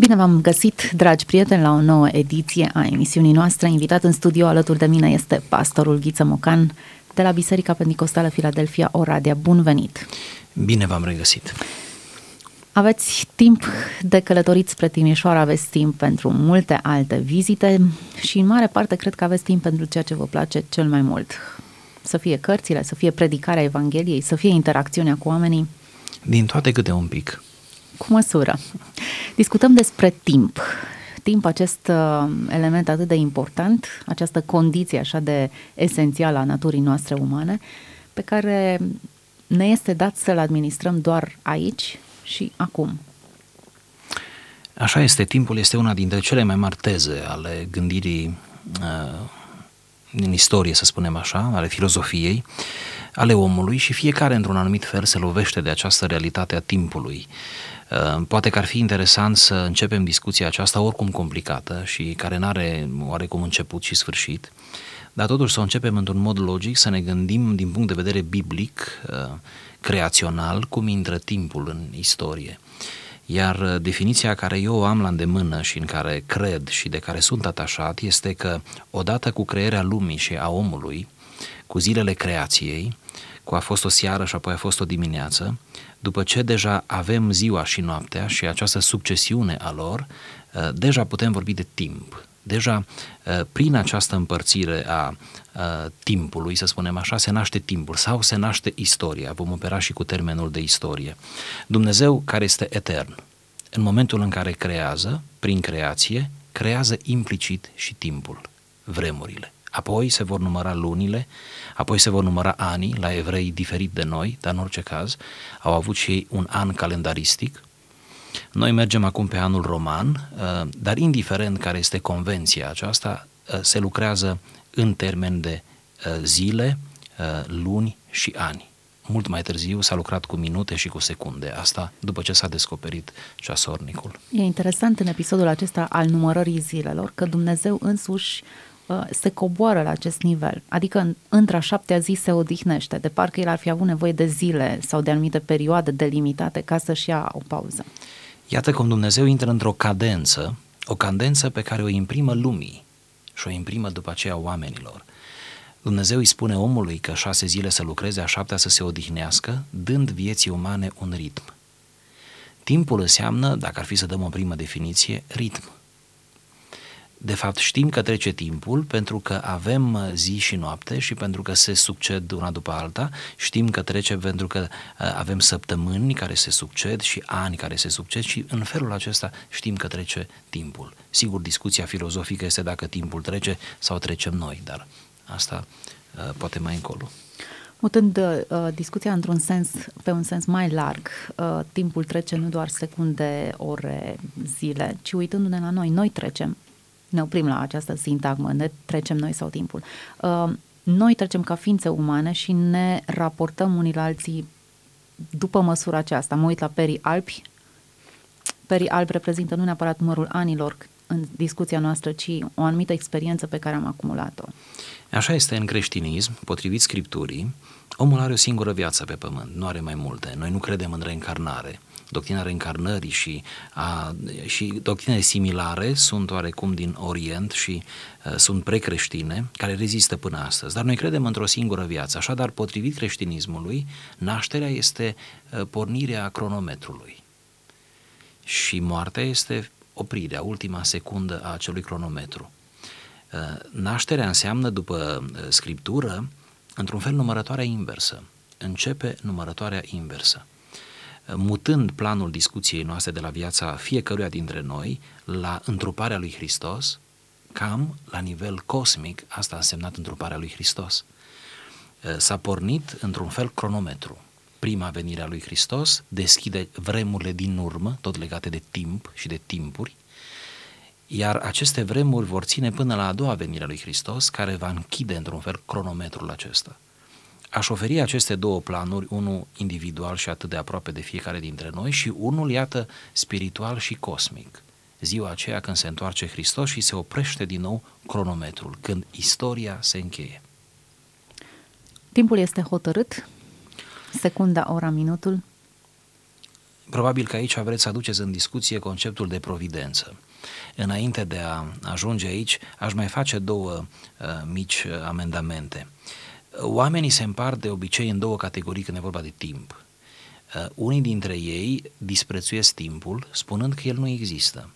Bine v-am găsit, dragi prieteni, la o nouă ediție a emisiunii noastre. Invitat în studio alături de mine este pastorul Ghiță Mocan de la Biserica Pentecostală Filadelfia Oradea. Bun venit! Bine v-am regăsit! Aveți timp de călătorit spre Timișoara, aveți timp pentru multe alte vizite și în mare parte cred că aveți timp pentru ceea ce vă place cel mai mult. Să fie cărțile, să fie predicarea Evangheliei, să fie interacțiunea cu oamenii. Din toate câte un pic. Cu măsură. Discutăm despre timp. Timp, acest uh, element atât de important, această condiție așa de esențială a naturii noastre umane, pe care ne este dat să-l administrăm doar aici și acum. Așa este, timpul este una dintre cele mai mari teze ale gândirii uh, din istorie, să spunem așa, ale filozofiei, ale omului și fiecare într-un anumit fel se lovește de această realitate a timpului. Uh, poate că ar fi interesant să începem discuția aceasta oricum complicată și care nu are oarecum început și sfârșit, dar totuși să o începem într-un mod logic, să ne gândim din punct de vedere biblic, uh, creațional, cum intră timpul în istorie. Iar uh, definiția care eu o am la îndemână și în care cred și de care sunt atașat este că odată cu crearea lumii și a omului, cu zilele creației, cu a fost o seară și apoi a fost o dimineață, după ce deja avem ziua și noaptea și această succesiune a lor, uh, deja putem vorbi de timp. Deja uh, prin această împărțire a uh, timpului, să spunem așa, se naște timpul sau se naște istoria. Vom opera și cu termenul de istorie. Dumnezeu care este etern, în momentul în care creează, prin creație, creează implicit și timpul, vremurile. Apoi se vor număra lunile, apoi se vor număra anii, la evrei diferit de noi, dar în orice caz au avut și ei un an calendaristic. Noi mergem acum pe anul roman, uh, dar indiferent care este convenția aceasta, uh, se lucrează în termen de uh, zile, luni și ani. Mult mai târziu s-a lucrat cu minute și cu secunde, asta după ce s-a descoperit ceasornicul. E interesant în episodul acesta al numărării zilelor că Dumnezeu însuși Uh, se coboară la acest nivel. Adică între a șaptea zi se odihnește, de parcă el ar fi avut nevoie de zile sau de anumite perioade delimitate ca să-și ia o pauză. Iată cum Dumnezeu intră într-o cadență, o cadență pe care o imprimă lumii și o imprimă după aceea oamenilor. Dumnezeu îi spune omului că șase zile să lucreze, a șaptea să se odihnească, dând vieții umane un ritm. Timpul înseamnă, dacă ar fi să dăm o primă definiție, ritm de fapt știm că trece timpul pentru că avem uh, zi și noapte și pentru că se succed una după alta, știm că trece pentru că uh, avem săptămâni care se succed și ani care se succed și în felul acesta știm că trece timpul. Sigur, discuția filozofică este dacă timpul trece sau trecem noi, dar asta uh, poate mai încolo. Mutând uh, discuția într-un sens, pe un sens mai larg, uh, timpul trece nu doar secunde, ore, zile, ci uitându-ne la noi, noi trecem ne oprim la această sintagmă, ne trecem noi sau timpul. Uh, noi trecem ca ființe umane și ne raportăm unii la alții după măsura aceasta. Mă uit la perii albi. Perii albi reprezintă nu neapărat numărul anilor în discuția noastră, ci o anumită experiență pe care am acumulat-o. Așa este în creștinism, potrivit Scripturii, omul are o singură viață pe pământ, nu are mai multe. Noi nu credem în reîncarnare doctrina reîncarnării și, a, și doctrine similare sunt oarecum din Orient și a, sunt precreștine, care rezistă până astăzi. Dar noi credem într-o singură viață. Așadar, potrivit creștinismului, nașterea este a, pornirea cronometrului. Și moartea este oprirea, ultima secundă a acelui cronometru. Nașterea înseamnă, după scriptură, într-un fel numărătoarea inversă. Începe numărătoarea inversă mutând planul discuției noastre de la viața fiecăruia dintre noi la întruparea lui Hristos, cam la nivel cosmic, asta a însemnat întruparea lui Hristos. S-a pornit într-un fel cronometru. Prima venire a lui Hristos deschide vremurile din urmă, tot legate de timp și de timpuri, iar aceste vremuri vor ține până la a doua venire a lui Hristos, care va închide într-un fel cronometrul acesta. Aș oferi aceste două planuri, unul individual și atât de aproape de fiecare dintre noi și unul, iată, spiritual și cosmic. Ziua aceea când se întoarce Hristos și se oprește din nou cronometrul, când istoria se încheie. Timpul este hotărât? Secunda, ora, minutul? probabil că aici vreți să aduceți în discuție conceptul de providență. Înainte de a ajunge aici, aș mai face două uh, mici uh, amendamente. Oamenii se împart de obicei în două categorii când e vorba de timp. Uh, unii dintre ei disprețuiesc timpul spunând că el nu există.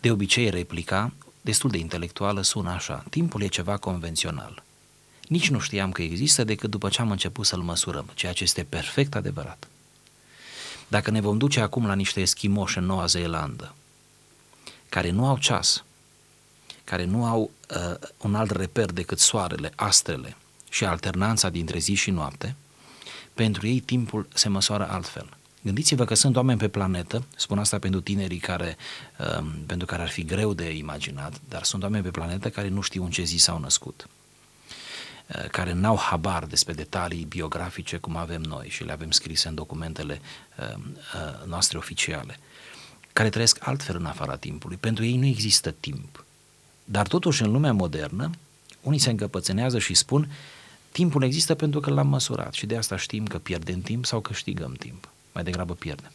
De obicei replica, destul de intelectuală, sună așa, timpul e ceva convențional. Nici nu știam că există decât după ce am început să-l măsurăm, ceea ce este perfect adevărat. Dacă ne vom duce acum la niște eschimoși în Noua Zeelandă, care nu au ceas, care nu au uh, un alt reper decât soarele, astrele și alternanța dintre zi și noapte, pentru ei timpul se măsoară altfel. Gândiți-vă că sunt oameni pe planetă, spun asta pentru tinerii care, uh, pentru care ar fi greu de imaginat, dar sunt oameni pe planetă care nu știu în ce zi s-au născut uh, care n-au habar despre detalii biografice cum avem noi și le avem scrise în documentele uh, uh, noastre oficiale care trăiesc altfel în afara timpului. Pentru ei nu există timp. Dar totuși în lumea modernă, unii se încăpățânează și spun timpul există pentru că l-am măsurat și de asta știm că pierdem timp sau câștigăm timp. Mai degrabă pierdem.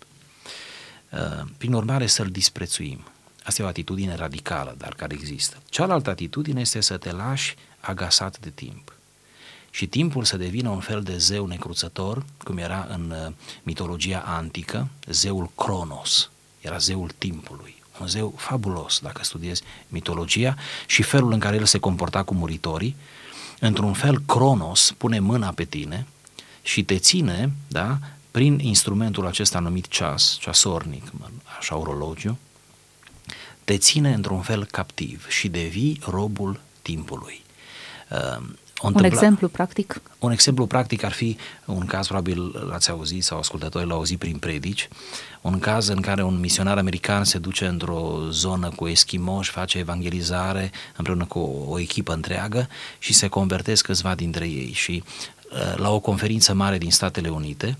Uh, prin urmare să-l disprețuim. Asta e o atitudine radicală, dar care există. Cealaltă atitudine este să te lași agasat de timp. Și timpul să devină un fel de zeu necruțător, cum era în uh, mitologia antică, zeul Cronos, era zeul timpului, un zeu fabulos dacă studiezi mitologia și felul în care el se comporta cu muritorii. Într-un fel, Cronos pune mâna pe tine și te ține, da, prin instrumentul acesta numit ceas, ceasornic, așa orologiu, te ține într-un fel captiv și devii robul timpului. Ehm, un exemplu practic? Un exemplu practic ar fi un caz, probabil l-ați auzit sau ascultătorii l-au auzit prin predici, un caz în care un misionar american se duce într-o zonă cu eschimoși, face evangelizare împreună cu o, o echipă întreagă și se convertesc câțiva dintre ei și uh, la o conferință mare din Statele Unite,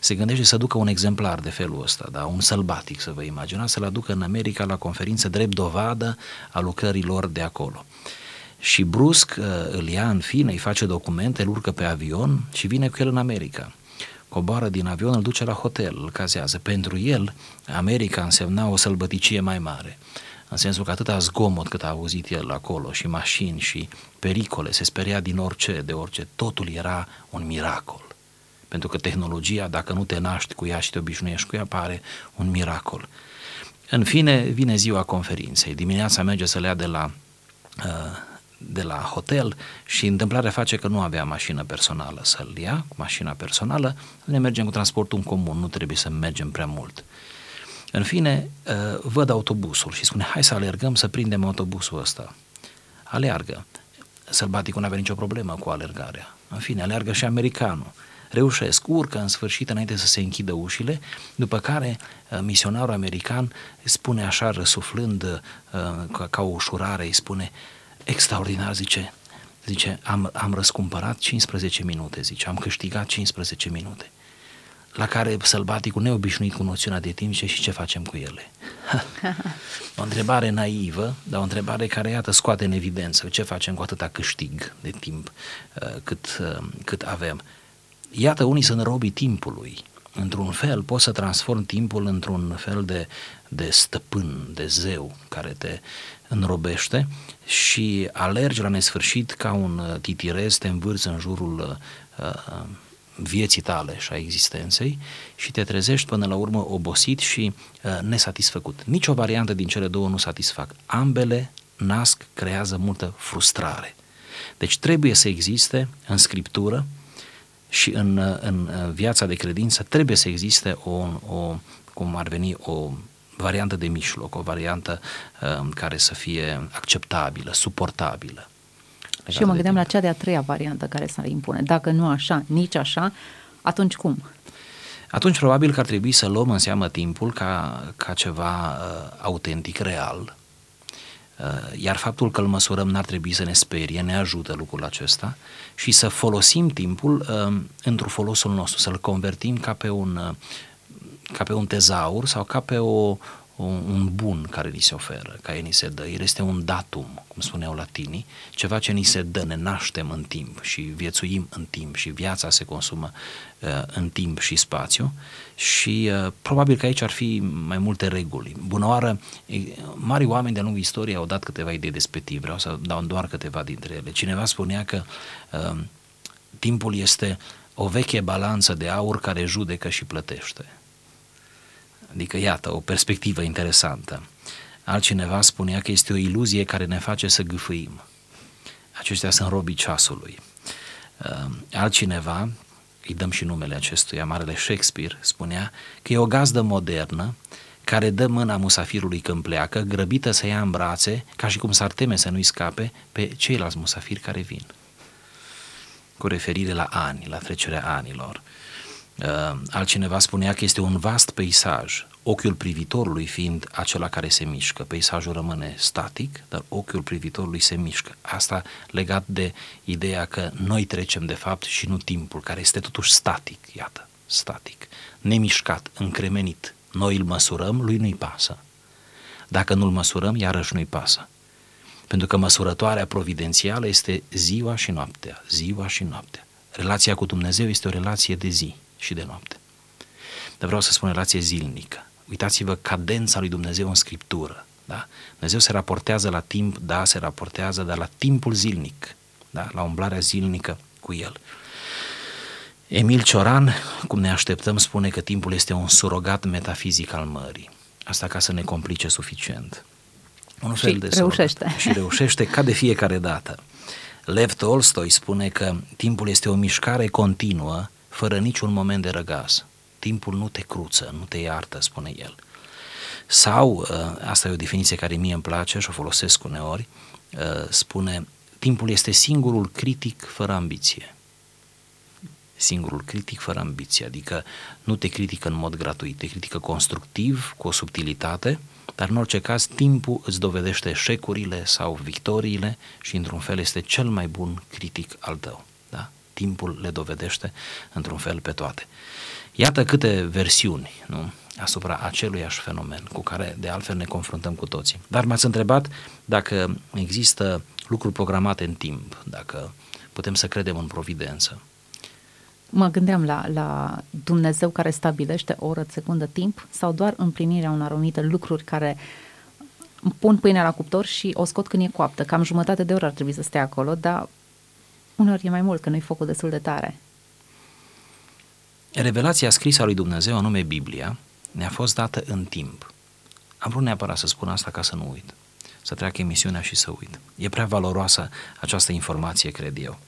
se gândește să ducă un exemplar de felul ăsta, da? un sălbatic, să vă imaginați, să-l aducă în America la conferință drept dovadă a lucrărilor de acolo. Și brusc uh, îl ia în fine, îi face documente, îl urcă pe avion și vine cu el în America coboară din avion, îl duce la hotel, îl cazează. Pentru el, America însemna o sălbăticie mai mare, în sensul că atâta zgomot cât a auzit el acolo și mașini și pericole, se speria din orice, de orice, totul era un miracol. Pentru că tehnologia, dacă nu te naști cu ea și te obișnuiești cu ea, pare un miracol. În fine, vine ziua conferinței. Dimineața merge să le ia de la uh, de la hotel și întâmplarea face că nu avea mașină personală să-l ia, cu mașina personală, ne mergem cu transportul în comun, nu trebuie să mergem prea mult. În fine, uh, văd autobusul și spune, hai să alergăm să prindem autobusul ăsta. Aleargă. Sălbaticul nu avea nicio problemă cu alergarea. În fine, aleargă și americanul. Reușesc, urcă în sfârșit înainte să se închidă ușile, după care uh, misionarul american spune așa răsuflând uh, ca o ușurare, îi spune, extraordinar, zice, zice, am, am răscumpărat 15 minute, zice, am câștigat 15 minute. La care sălbaticul neobișnuit cu noțiunea de timp, zice, și ce facem cu ele? o întrebare naivă, dar o întrebare care, iată, scoate în evidență ce facem cu atâta câștig de timp uh, cât, uh, cât avem. Iată, unii sunt robii timpului. Într-un fel, poți să transform timpul într-un fel de, de stăpân, de zeu, care te înrobește și alergi la nesfârșit ca un uh, titirez, te învârți în jurul uh, uh, vieții tale și a existenței și te trezești până la urmă obosit și uh, nesatisfăcut. Nici o variantă din cele două nu satisfac. Ambele nasc, creează multă frustrare. Deci trebuie să existe în scriptură și în, uh, în viața de credință trebuie să existe o, o cum ar veni, o variantă de mijloc, o variantă uh, care să fie acceptabilă, suportabilă. Și eu mă gândeam la cea de-a treia variantă care s-ar impune. Dacă nu așa, nici așa, atunci cum? Atunci probabil că ar trebui să luăm în seamă timpul ca, ca ceva uh, autentic, real, uh, iar faptul că îl măsurăm n-ar trebui să ne sperie, ne ajută lucrul acesta și să folosim timpul uh, într-un folosul nostru, să-l convertim ca pe un, uh, ca pe un tezaur sau ca pe o, un, un bun care ni se oferă, care ni se dă. El este un datum, cum spuneau latinii, ceva ce ni se dă, ne naștem în timp și viețuim în timp și viața se consumă uh, în timp și spațiu și uh, probabil că aici ar fi mai multe reguli. Bună oară, mari oameni de-a lungul istoriei au dat câteva idei despre timp, vreau să dau doar câteva dintre ele. Cineva spunea că uh, timpul este o veche balanță de aur care judecă și plătește. Adică, iată, o perspectivă interesantă. Altcineva spunea că este o iluzie care ne face să gâfâim. Aceștia sunt robii ceasului. Uh, altcineva, îi dăm și numele acestuia, Marele Shakespeare, spunea că e o gazdă modernă care dă mâna musafirului când pleacă, grăbită să ia în brațe, ca și cum s-ar teme să nu-i scape pe ceilalți musafiri care vin. Cu referire la ani, la trecerea anilor. Uh, altcineva spunea că este un vast peisaj, ochiul privitorului fiind acela care se mișcă. Peisajul rămâne static, dar ochiul privitorului se mișcă. Asta legat de ideea că noi trecem de fapt și nu timpul, care este totuși static, iată, static, nemișcat, încremenit. Noi îl măsurăm, lui nu-i pasă. Dacă nu-l măsurăm, iarăși nu-i pasă. Pentru că măsurătoarea providențială este ziua și noaptea, ziua și noaptea. Relația cu Dumnezeu este o relație de zi și de noapte. Dar vreau să spun relație zilnică. Uitați-vă cadența lui Dumnezeu în Scriptură. Da? Dumnezeu se raportează la timp, da, se raportează, dar la timpul zilnic, da? la umblarea zilnică cu El. Emil Cioran, cum ne așteptăm, spune că timpul este un surogat metafizic al mării. Asta ca să ne complice suficient. Un fel și de reușește. Surogat. Și reușește ca de fiecare dată. Lev Tolstoi spune că timpul este o mișcare continuă fără niciun moment de răgaz. Timpul nu te cruță, nu te iartă, spune el. Sau, uh, asta e o definiție care mie îmi place și o folosesc uneori, uh, spune, timpul este singurul critic fără ambiție. Singurul critic fără ambiție, adică nu te critică în mod gratuit, te critică constructiv, cu o subtilitate, dar în orice caz timpul îți dovedește eșecurile sau victoriile și într-un fel este cel mai bun critic al tău timpul le dovedește într-un fel pe toate. Iată câte versiuni nu? asupra aceluiași fenomen cu care de altfel ne confruntăm cu toții. Dar m-ați întrebat dacă există lucruri programate în timp, dacă putem să credem în providență. Mă gândeam la, la Dumnezeu care stabilește o oră, secundă, timp sau doar împlinirea unor anumite lucruri care pun pâinea la cuptor și o scot când e coaptă. Cam jumătate de oră ar trebui să stea acolo, dar Uneori e mai mult, că nu-i focul destul de tare. Revelația scrisă a lui Dumnezeu, anume Biblia, ne-a fost dată în timp. Am vrut neapărat să spun asta ca să nu uit. Să treacă emisiunea și să uit. E prea valoroasă această informație, cred eu.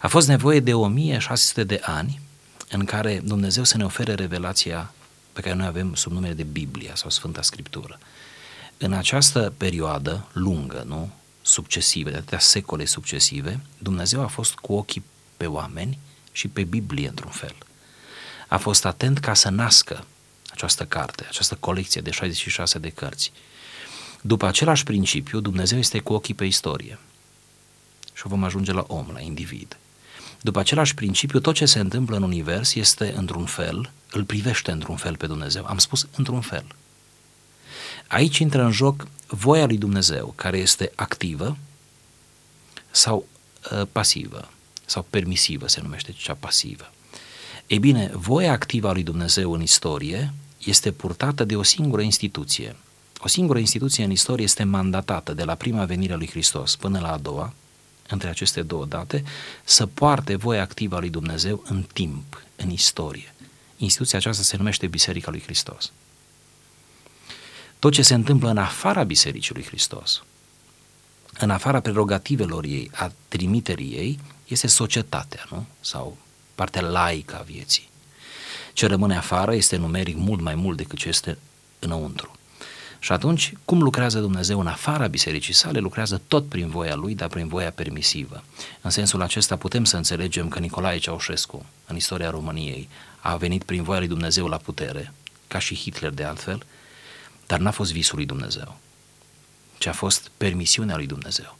A fost nevoie de 1600 de ani în care Dumnezeu să ne ofere revelația pe care noi avem sub numele de Biblia sau Sfânta Scriptură. În această perioadă lungă, nu? Succesive, de atâtea secole succesive, Dumnezeu a fost cu ochii pe oameni și pe Biblie într-un fel. A fost atent ca să nască această carte, această colecție de 66 de cărți. După același principiu, Dumnezeu este cu ochii pe istorie. Și vom ajunge la om, la individ. După același principiu, tot ce se întâmplă în univers este într-un fel, îl privește într-un fel pe Dumnezeu. Am spus într-un fel. Aici intră în joc voia lui Dumnezeu, care este activă sau uh, pasivă, sau permisivă se numește cea pasivă. Ei bine, voia activă a lui Dumnezeu în istorie este purtată de o singură instituție. O singură instituție în istorie este mandatată de la prima venire a lui Hristos până la a doua, între aceste două date, să poarte voia activă a lui Dumnezeu în timp, în istorie. Instituția aceasta se numește Biserica lui Hristos tot ce se întâmplă în afara Bisericii lui Hristos, în afara prerogativelor ei, a trimiterii ei, este societatea, nu? Sau partea laică a vieții. Ce rămâne afară este numeric mult mai mult decât ce este înăuntru. Și atunci, cum lucrează Dumnezeu în afara bisericii sale? Lucrează tot prin voia lui, dar prin voia permisivă. În sensul acesta putem să înțelegem că Nicolae Ceaușescu, în istoria României, a venit prin voia lui Dumnezeu la putere, ca și Hitler de altfel, dar n-a fost visul lui Dumnezeu, ci a fost permisiunea lui Dumnezeu.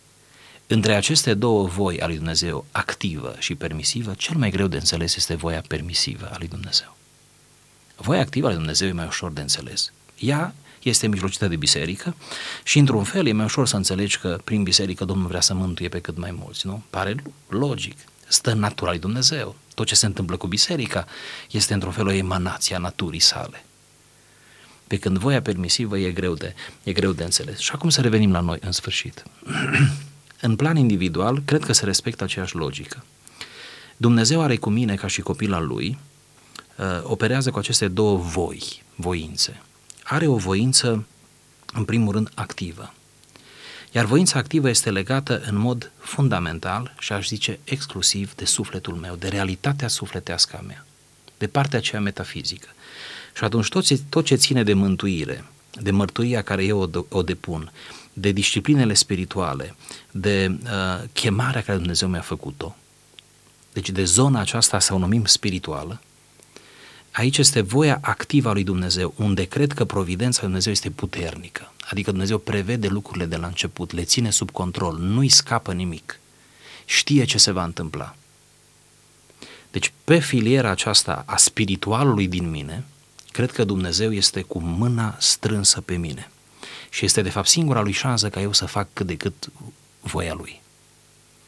Între aceste două voi a lui Dumnezeu, activă și permisivă, cel mai greu de înțeles este voia permisivă a lui Dumnezeu. Voia activă a lui Dumnezeu e mai ușor de înțeles. Ea este mijlocită de biserică și într-un fel e mai ușor să înțelegi că prin biserică Domnul vrea să mântuie pe cât mai mulți, nu? Pare logic, stă în natura lui Dumnezeu. Tot ce se întâmplă cu biserica este într-un fel o emanație a naturii sale. Pe când voia permisivă e greu de, e greu de înțeles. Și acum să revenim la noi în sfârșit. în plan individual, cred că se respectă aceeași logică. Dumnezeu are cu mine ca și copil al lui, uh, operează cu aceste două voi, voințe. Are o voință, în primul rând, activă. Iar voința activă este legată în mod fundamental și aș zice exclusiv de sufletul meu, de realitatea sufletească a mea, de partea aceea metafizică. Și atunci tot ce, tot ce ține de mântuire, de mărturia care eu o, o depun, de disciplinele spirituale, de uh, chemarea care Dumnezeu mi-a făcut-o, deci de zona aceasta să o numim spirituală, aici este voia activă a lui Dumnezeu, unde cred că providența lui Dumnezeu este puternică. Adică Dumnezeu prevede lucrurile de la început, le ține sub control, nu-i scapă nimic. Știe ce se va întâmpla. Deci pe filiera aceasta a spiritualului din mine, cred că Dumnezeu este cu mâna strânsă pe mine. Și este de fapt singura lui șansă ca eu să fac cât de cât voia lui.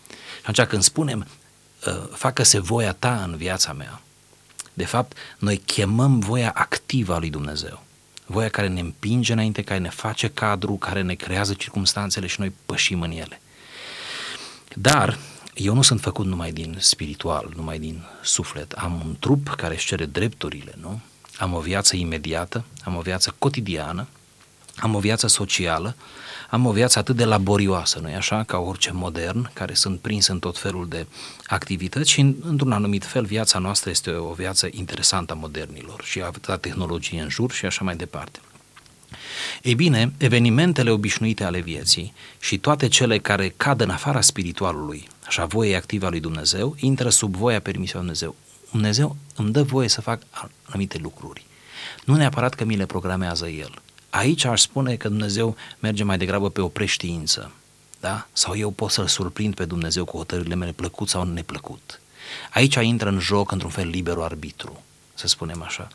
Și atunci când spunem Uh, facă-se voia ta în viața mea, de fapt, noi chemăm voia activă a lui Dumnezeu. Voia care ne împinge înainte, care ne face cadru, care ne creează circumstanțele și noi pășim în ele. Dar eu nu sunt făcut numai din spiritual, numai din suflet. Am un trup care își cere drepturile, nu? Am o viață imediată, am o viață cotidiană, am o viață socială, am o viață atât de laborioasă, nu-i așa, ca orice modern, care sunt prins în tot felul de activități și, într-un anumit fel, viața noastră este o viață interesantă a modernilor și atâta tehnologie în jur și așa mai departe. Ei bine, evenimentele obișnuite ale vieții și toate cele care cad în afara spiritualului, așa voie activă a lui Dumnezeu, intră sub voia permisiunii lui Dumnezeu. Dumnezeu îmi dă voie să fac anumite lucruri. Nu neapărat că mi le programează El. Aici aș spune că Dumnezeu merge mai degrabă pe o preștiință, da? Sau eu pot să-L surprind pe Dumnezeu cu hotărârile mele plăcut sau neplăcut. Aici intră în joc, într-un fel, liberul arbitru, să spunem așa.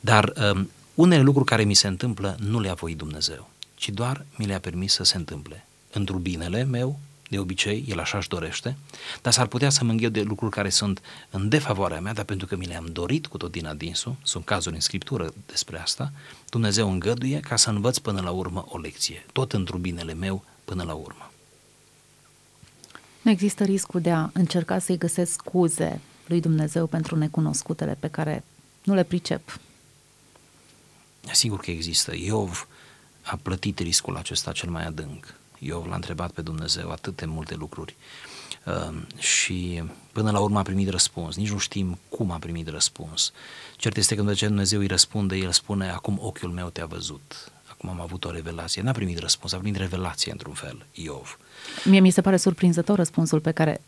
Dar um, unele lucruri care mi se întâmplă nu le-a voit Dumnezeu, ci doar mi le-a permis să se întâmple. Într-un binele meu, de obicei, el așa își dorește, dar s-ar putea să mă înghiu de lucruri care sunt în defavoarea mea, dar pentru că mi le-am dorit cu tot din adinsul, sunt cazuri în Scriptură despre asta, Dumnezeu îngăduie ca să învăț până la urmă o lecție, tot într-un binele meu până la urmă. Nu există riscul de a încerca să-i găsesc scuze lui Dumnezeu pentru necunoscutele pe care nu le pricep. Sigur că există. Iov a plătit riscul acesta cel mai adânc. Iov l-a întrebat pe Dumnezeu atât de multe lucruri uh, și până la urmă a primit răspuns. Nici nu știm cum a primit răspuns. Cert este că când Dumnezeu îi răspunde, el spune, acum ochiul meu te-a văzut. Acum am avut o revelație. N-a primit răspuns, a primit revelație într-un fel, Iov. Mie mi se pare surprinzător răspunsul pe care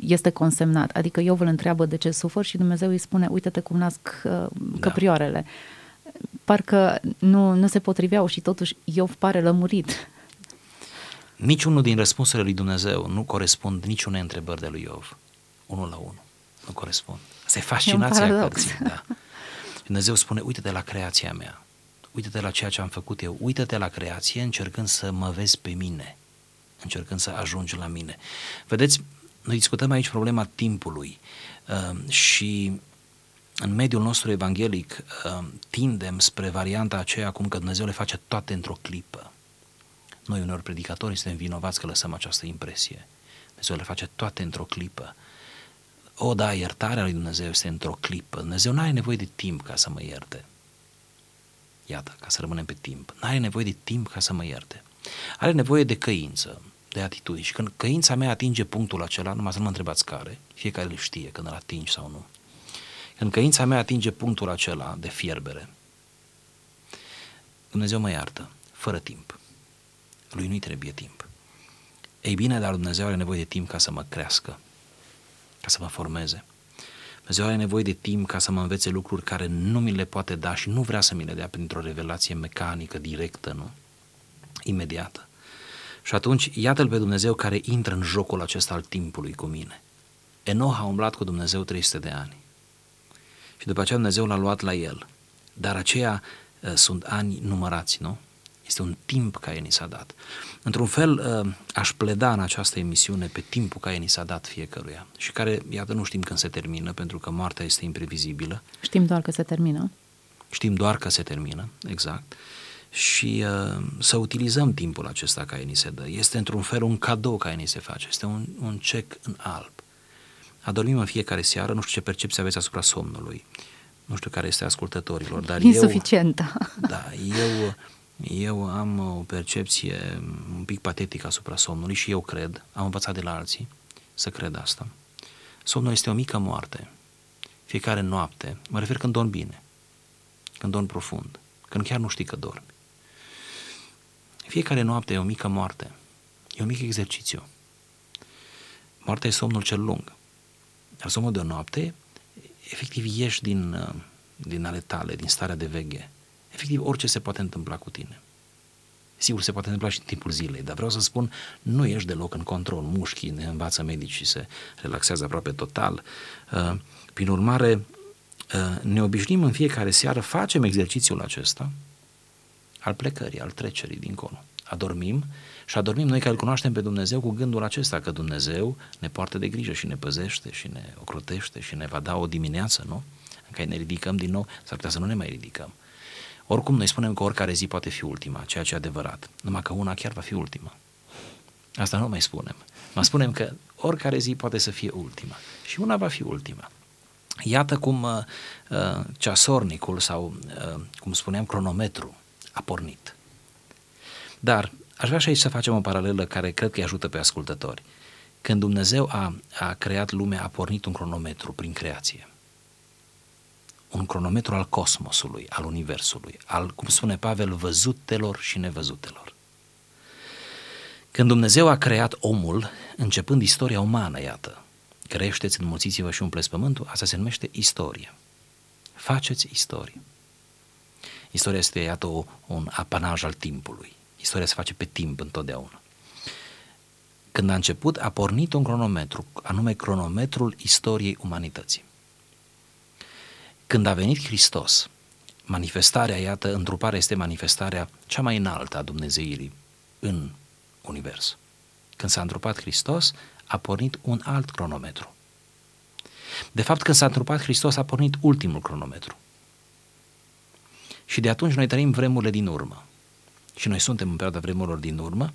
este consemnat. Adică Iov îl întreabă de ce sufăr și Dumnezeu îi spune, uite-te cum nasc uh, căprioarele. Da. Parcă nu, nu se potriveau și totuși Iov pare lămurit. Niciunul din răspunsurile lui Dumnezeu nu corespund niciunei întrebări de lui Iov. Unul la unul. Nu corespund. Asta e fascinația e cărții. Da. Dumnezeu spune, uite-te la creația mea. Uite-te la ceea ce am făcut eu. Uite-te la creație încercând să mă vezi pe mine. Încercând să ajungi la mine. Vedeți, noi discutăm aici problema timpului uh, și în mediul nostru evanghelic uh, tindem spre varianta aceea acum că Dumnezeu le face toate într-o clipă. Noi, uneori predicatorii, suntem vinovați că lăsăm această impresie. Dumnezeu le face toate într-o clipă. O, da, iertarea lui Dumnezeu este într-o clipă. Dumnezeu nu are nevoie de timp ca să mă ierte. Iată, ca să rămânem pe timp. Nu are nevoie de timp ca să mă ierte. Are nevoie de căință, de atitudine. Și când căința mea atinge punctul acela, numai să nu mă întrebați care, fiecare îl știe când îl atingi sau nu. Când căința mea atinge punctul acela de fierbere, Dumnezeu mă iartă, fără timp. Lui nu-i trebuie timp. Ei bine, dar Dumnezeu are nevoie de timp ca să mă crească, ca să mă formeze. Dumnezeu are nevoie de timp ca să mă învețe lucruri care nu mi le poate da și nu vrea să mi le dea printr-o revelație mecanică, directă, nu? Imediată. Și atunci, iată-L pe Dumnezeu care intră în jocul acesta al timpului cu mine. Enoch a umblat cu Dumnezeu 300 de ani. Și după aceea Dumnezeu l-a luat la el. Dar aceia uh, sunt ani numărați, nu? Este un timp care ni s-a dat. Într-un fel, uh, aș pleda în această emisiune pe timpul care ni s-a dat fiecăruia și care, iată, nu știm când se termină, pentru că moartea este imprevizibilă. Știm doar că se termină. Știm doar că se termină, exact. Și uh, să utilizăm timpul acesta care ni se dă. Este într-un fel un cadou care ni se face. Este un, un cec în alb. Adormim în fiecare seară, nu știu ce percepție aveți asupra somnului. Nu știu care este ascultătorilor, dar Insuficientă. eu... Da, eu eu am o percepție un pic patetică asupra somnului și eu cred, am învățat de la alții să cred asta. Somnul este o mică moarte. Fiecare noapte, mă refer când dorm bine, când dorm profund, când chiar nu știi că dormi. Fiecare noapte e o mică moarte, e un mic exercițiu. Moartea e somnul cel lung. Dar somnul de o noapte, efectiv ieși din, din ale tale, din starea de veche, efectiv orice se poate întâmpla cu tine. Sigur, se poate întâmpla și în timpul zilei, dar vreau să spun, nu ești deloc în control. Mușchii ne învață medicii, se relaxează aproape total. Uh, prin urmare, uh, ne obișnim în fiecare seară, facem exercițiul acesta al plecării, al trecerii dincolo. Adormim și adormim noi care îl cunoaștem pe Dumnezeu cu gândul acesta că Dumnezeu ne poartă de grijă și ne păzește și ne ocrotește și ne va da o dimineață, nu? În care ne ridicăm din nou, s-ar putea să nu ne mai ridicăm. Oricum, noi spunem că oricare zi poate fi ultima, ceea ce e adevărat. Numai că una chiar va fi ultima. Asta nu mai spunem. Mai spunem că oricare zi poate să fie ultima. Și una va fi ultima. Iată cum uh, uh, ceasornicul sau, uh, cum spuneam, cronometru a pornit. Dar aș vrea și aici să facem o paralelă care cred că îi ajută pe ascultători. Când Dumnezeu a, a creat lumea, a pornit un cronometru prin creație un cronometru al cosmosului, al universului, al, cum spune Pavel, văzutelor și nevăzutelor. Când Dumnezeu a creat omul, începând istoria umană, iată, creșteți, înmulțiți-vă și umpleți pământul, asta se numește istorie. Faceți istorie. Istoria este, iată, o, un apanaj al timpului. Istoria se face pe timp întotdeauna. Când a început, a pornit un cronometru, anume cronometrul istoriei umanității. Când a venit Hristos, manifestarea, iată, întruparea este manifestarea cea mai înaltă a Dumnezeirii în univers. Când s-a întrupat Hristos, a pornit un alt cronometru. De fapt, când s-a întrupat Hristos, a pornit ultimul cronometru. Și de atunci noi trăim vremurile din urmă. Și noi suntem în perioada vremurilor din urmă,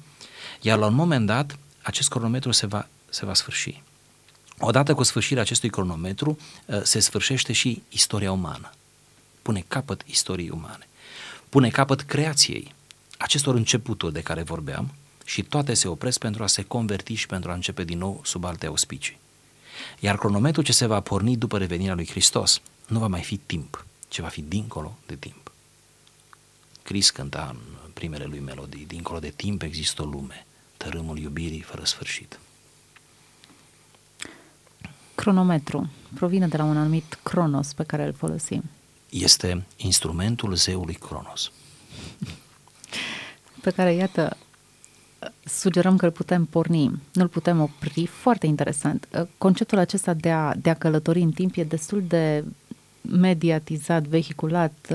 iar la un moment dat, acest cronometru se va, se va sfârși. Odată cu sfârșirea acestui cronometru, uh, se sfârșește și istoria umană. Pune capăt istoriei umane. Pune capăt creației, acestor începuturi de care vorbeam, și toate se opresc pentru a se converti și pentru a începe din nou sub alte auspicii. Iar cronometrul ce se va porni după revenirea lui Hristos nu va mai fi timp, ce va fi dincolo de timp. Cris cânta în primele lui melodii, dincolo de timp există o lume, tărâmul iubirii fără sfârșit. Cronometru provine de la un anumit cronos pe care îl folosim. Este instrumentul zeului Cronos. Pe care, iată, sugerăm că îl putem porni, nu îl putem opri, foarte interesant. Conceptul acesta de a, de a călători în timp e destul de mediatizat, vehiculat,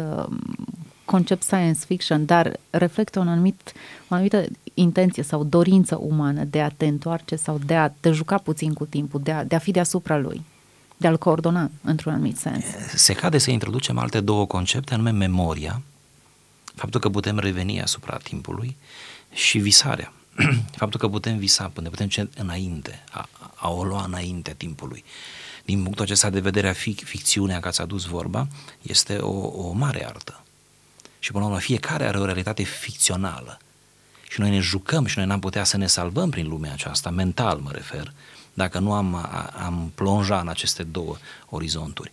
concept science fiction, dar reflectă un anumit, o anumită intenție sau dorință umană de a te întoarce sau de a te juca puțin cu timpul, de a, de a fi deasupra lui, de a-l coordona într-un anumit sens. Se cade să introducem alte două concepte, anume memoria, faptul că putem reveni asupra timpului și visarea. faptul că putem visa, până putem ce înainte, a, a o lua înainte timpului. Din punctul acesta de vedere a fic, ficțiunea, ca ți-a dus vorba, este o, o mare artă și până la urmă fiecare are o realitate ficțională. Și noi ne jucăm și noi n-am putea să ne salvăm prin lumea aceasta, mental mă refer, dacă nu am, am plonja în aceste două orizonturi.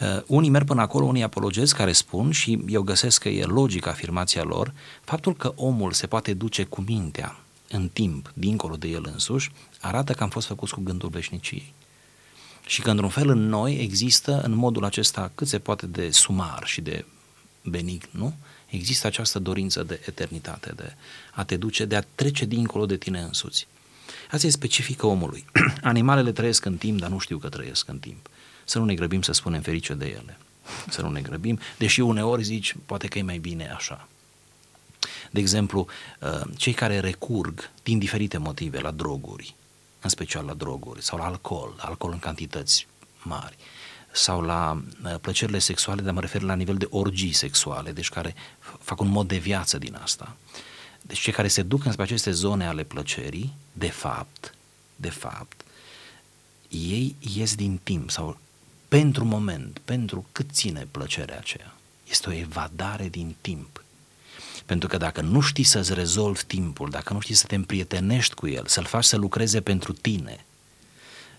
Uh, unii merg până acolo, unii apologezi care spun, și eu găsesc că e logică afirmația lor, faptul că omul se poate duce cu mintea în timp, dincolo de el însuși, arată că am fost făcuți cu gândul veșniciei. Și că, într-un fel, în noi există, în modul acesta cât se poate de sumar și de benign, nu? Există această dorință de eternitate, de a te duce, de a trece dincolo de tine însuți. Asta e specifică omului. Animalele trăiesc în timp, dar nu știu că trăiesc în timp. Să nu ne grăbim să spunem ferice de ele. Să nu ne grăbim, deși uneori zici, poate că e mai bine așa. De exemplu, uh, cei care recurg din diferite motive la droguri, în special la droguri, sau la alcool, alcool în cantități mari, sau la uh, plăcerile sexuale, dar mă refer la nivel de orgii sexuale, deci care fac un mod de viață din asta. Deci cei care se duc înspre aceste zone ale plăcerii, de fapt, de fapt, ei ies din timp sau pentru moment, pentru cât ține plăcerea aceea. Este o evadare din timp. Pentru că dacă nu știi să-ți rezolvi timpul, dacă nu știi să te împrietenești cu el, să-l faci să lucreze pentru tine,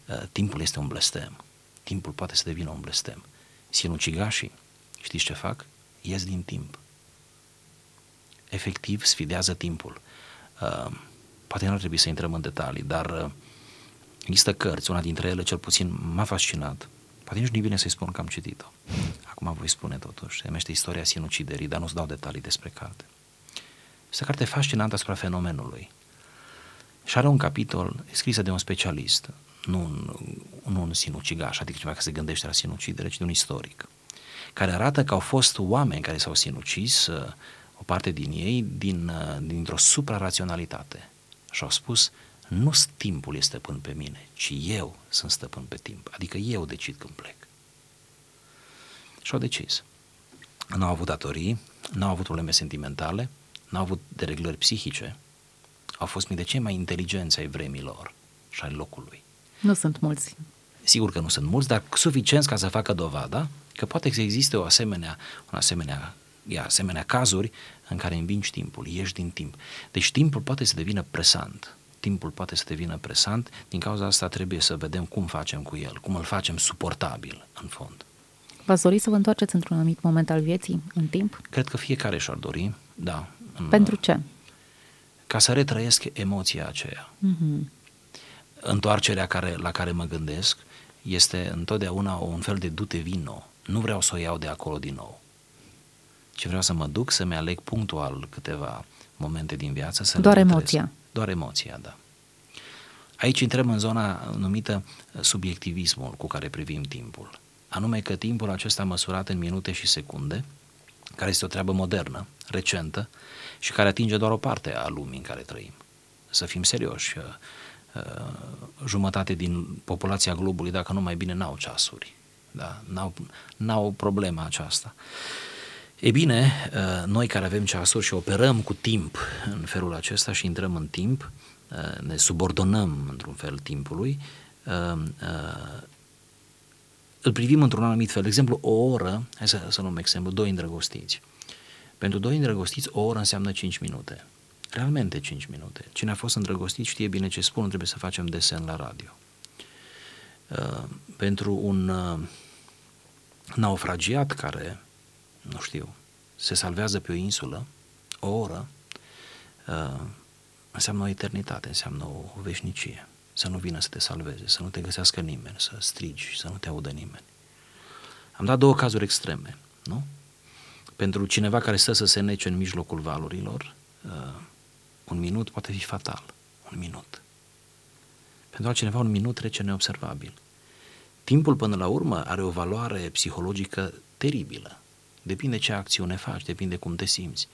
uh, timpul este un blestem. Timpul poate să devină un blestem. Sinucigașii, știți ce fac? Ies din timp. Efectiv, sfidează timpul. Uh, poate nu ar trebui să intrăm în detalii, dar uh, există cărți, una dintre ele cel puțin m-a fascinat, Poate nici nu bine să-i spun că am citit-o. Acum voi spune totuși. Se numește Istoria sinuciderii, dar nu-ți dau detalii despre carte. Este o carte fascinantă asupra fenomenului. Și are un capitol scris de un specialist, nu un, nu un sinucigaș, adică ceva care se gândește la sinucidere, ci de un istoric, care arată că au fost oameni care s-au sinucis, o parte din ei, din, dintr-o supraraționalitate. Și au spus, nu timpul este stăpân pe mine, ci eu sunt stăpân pe timp. Adică eu decid când plec. Și au decis. Nu au avut datorii, nu au avut probleme sentimentale, nu au avut dereglări psihice, au fost mii de cei mai inteligenți ai vremilor și ai locului. Nu sunt mulți. Sigur că nu sunt mulți, dar suficienți ca să facă dovada că poate să existe o asemenea, un asemenea, ia, asemenea cazuri în care învingi timpul, ieși din timp. Deci timpul poate să devină presant timpul poate să devină presant, din cauza asta trebuie să vedem cum facem cu el, cum îl facem suportabil în fond. V-ați dori să vă întoarceți într-un anumit moment al vieții, în timp? Cred că fiecare și-ar dori, da. Pentru ce? Ca să retrăiesc emoția aceea. Mm-hmm. Întoarcerea care, la care mă gândesc este întotdeauna un fel de dute vino. Nu vreau să o iau de acolo din nou. Ci vreau să mă duc să-mi aleg punctual câteva momente din viață. Să Doar emoția doar emoția, da. Aici intrăm în zona numită subiectivismul cu care privim timpul. Anume că timpul acesta măsurat în minute și secunde, care este o treabă modernă, recentă și care atinge doar o parte a lumii în care trăim. Să fim serioși, uh, uh, jumătate din populația globului, dacă nu mai bine, n-au ceasuri. Da? N-au, n-au problema aceasta. E bine, uh, noi care avem ceasuri și operăm cu timp în felul acesta și intrăm în timp, uh, ne subordonăm într-un fel timpului, uh, îl privim într-un anumit fel. De exemplu, o oră, hai să, să luăm exemplu, doi îndrăgostiți. Pentru doi îndrăgostiți, o oră înseamnă 5 minute. Realmente 5 minute. Cine a fost îndrăgostit știe bine ce spun, trebuie să facem desen la radio. Pentru un naufragiat care nu știu, se salvează pe o insulă, o oră, uh, înseamnă o eternitate, înseamnă o veșnicie. Să nu vină să te salveze, să nu te găsească nimeni, să strigi, să nu te audă nimeni. Am dat două cazuri extreme, nu? Pentru cineva care stă să se nece în mijlocul valurilor, uh, un minut poate fi fatal. Un minut. Pentru altcineva un minut trece neobservabil. Timpul până la urmă are o valoare psihologică teribilă. Depinde ce acțiune faci, depinde cum te simți.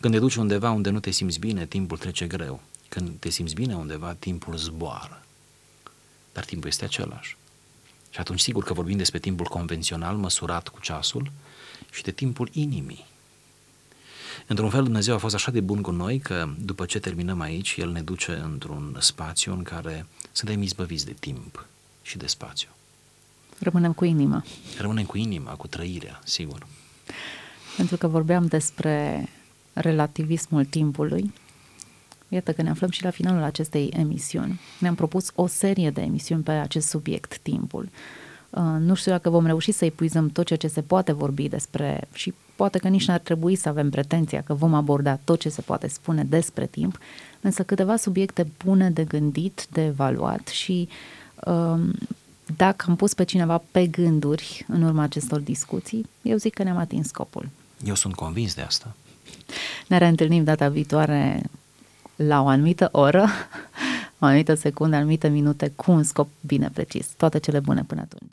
Când te duci undeva unde nu te simți bine, timpul trece greu. Când te simți bine undeva, timpul zboară. Dar timpul este același. Și atunci sigur că vorbim despre timpul convențional, măsurat cu ceasul, și de timpul inimii. Într-un fel, Dumnezeu a fost așa de bun cu noi că după ce terminăm aici, El ne duce într-un spațiu în care suntem izbăviți de timp și de spațiu. Rămânem cu inima. Rămânem cu inima, cu trăirea, sigur. Pentru că vorbeam despre relativismul timpului, iată că ne aflăm și la finalul acestei emisiuni. Ne-am propus o serie de emisiuni pe acest subiect, timpul. Uh, nu știu dacă vom reuși să epuizăm tot ceea ce se poate vorbi despre și poate că nici n-ar trebui să avem pretenția că vom aborda tot ce se poate spune despre timp, însă câteva subiecte bune de gândit, de evaluat și um, dacă am pus pe cineva pe gânduri în urma acestor discuții, eu zic că ne-am atins scopul. Eu sunt convins de asta. Ne reîntâlnim data viitoare la o anumită oră, o anumită secundă, anumite minute, cu un scop bine precis. Toate cele bune până atunci.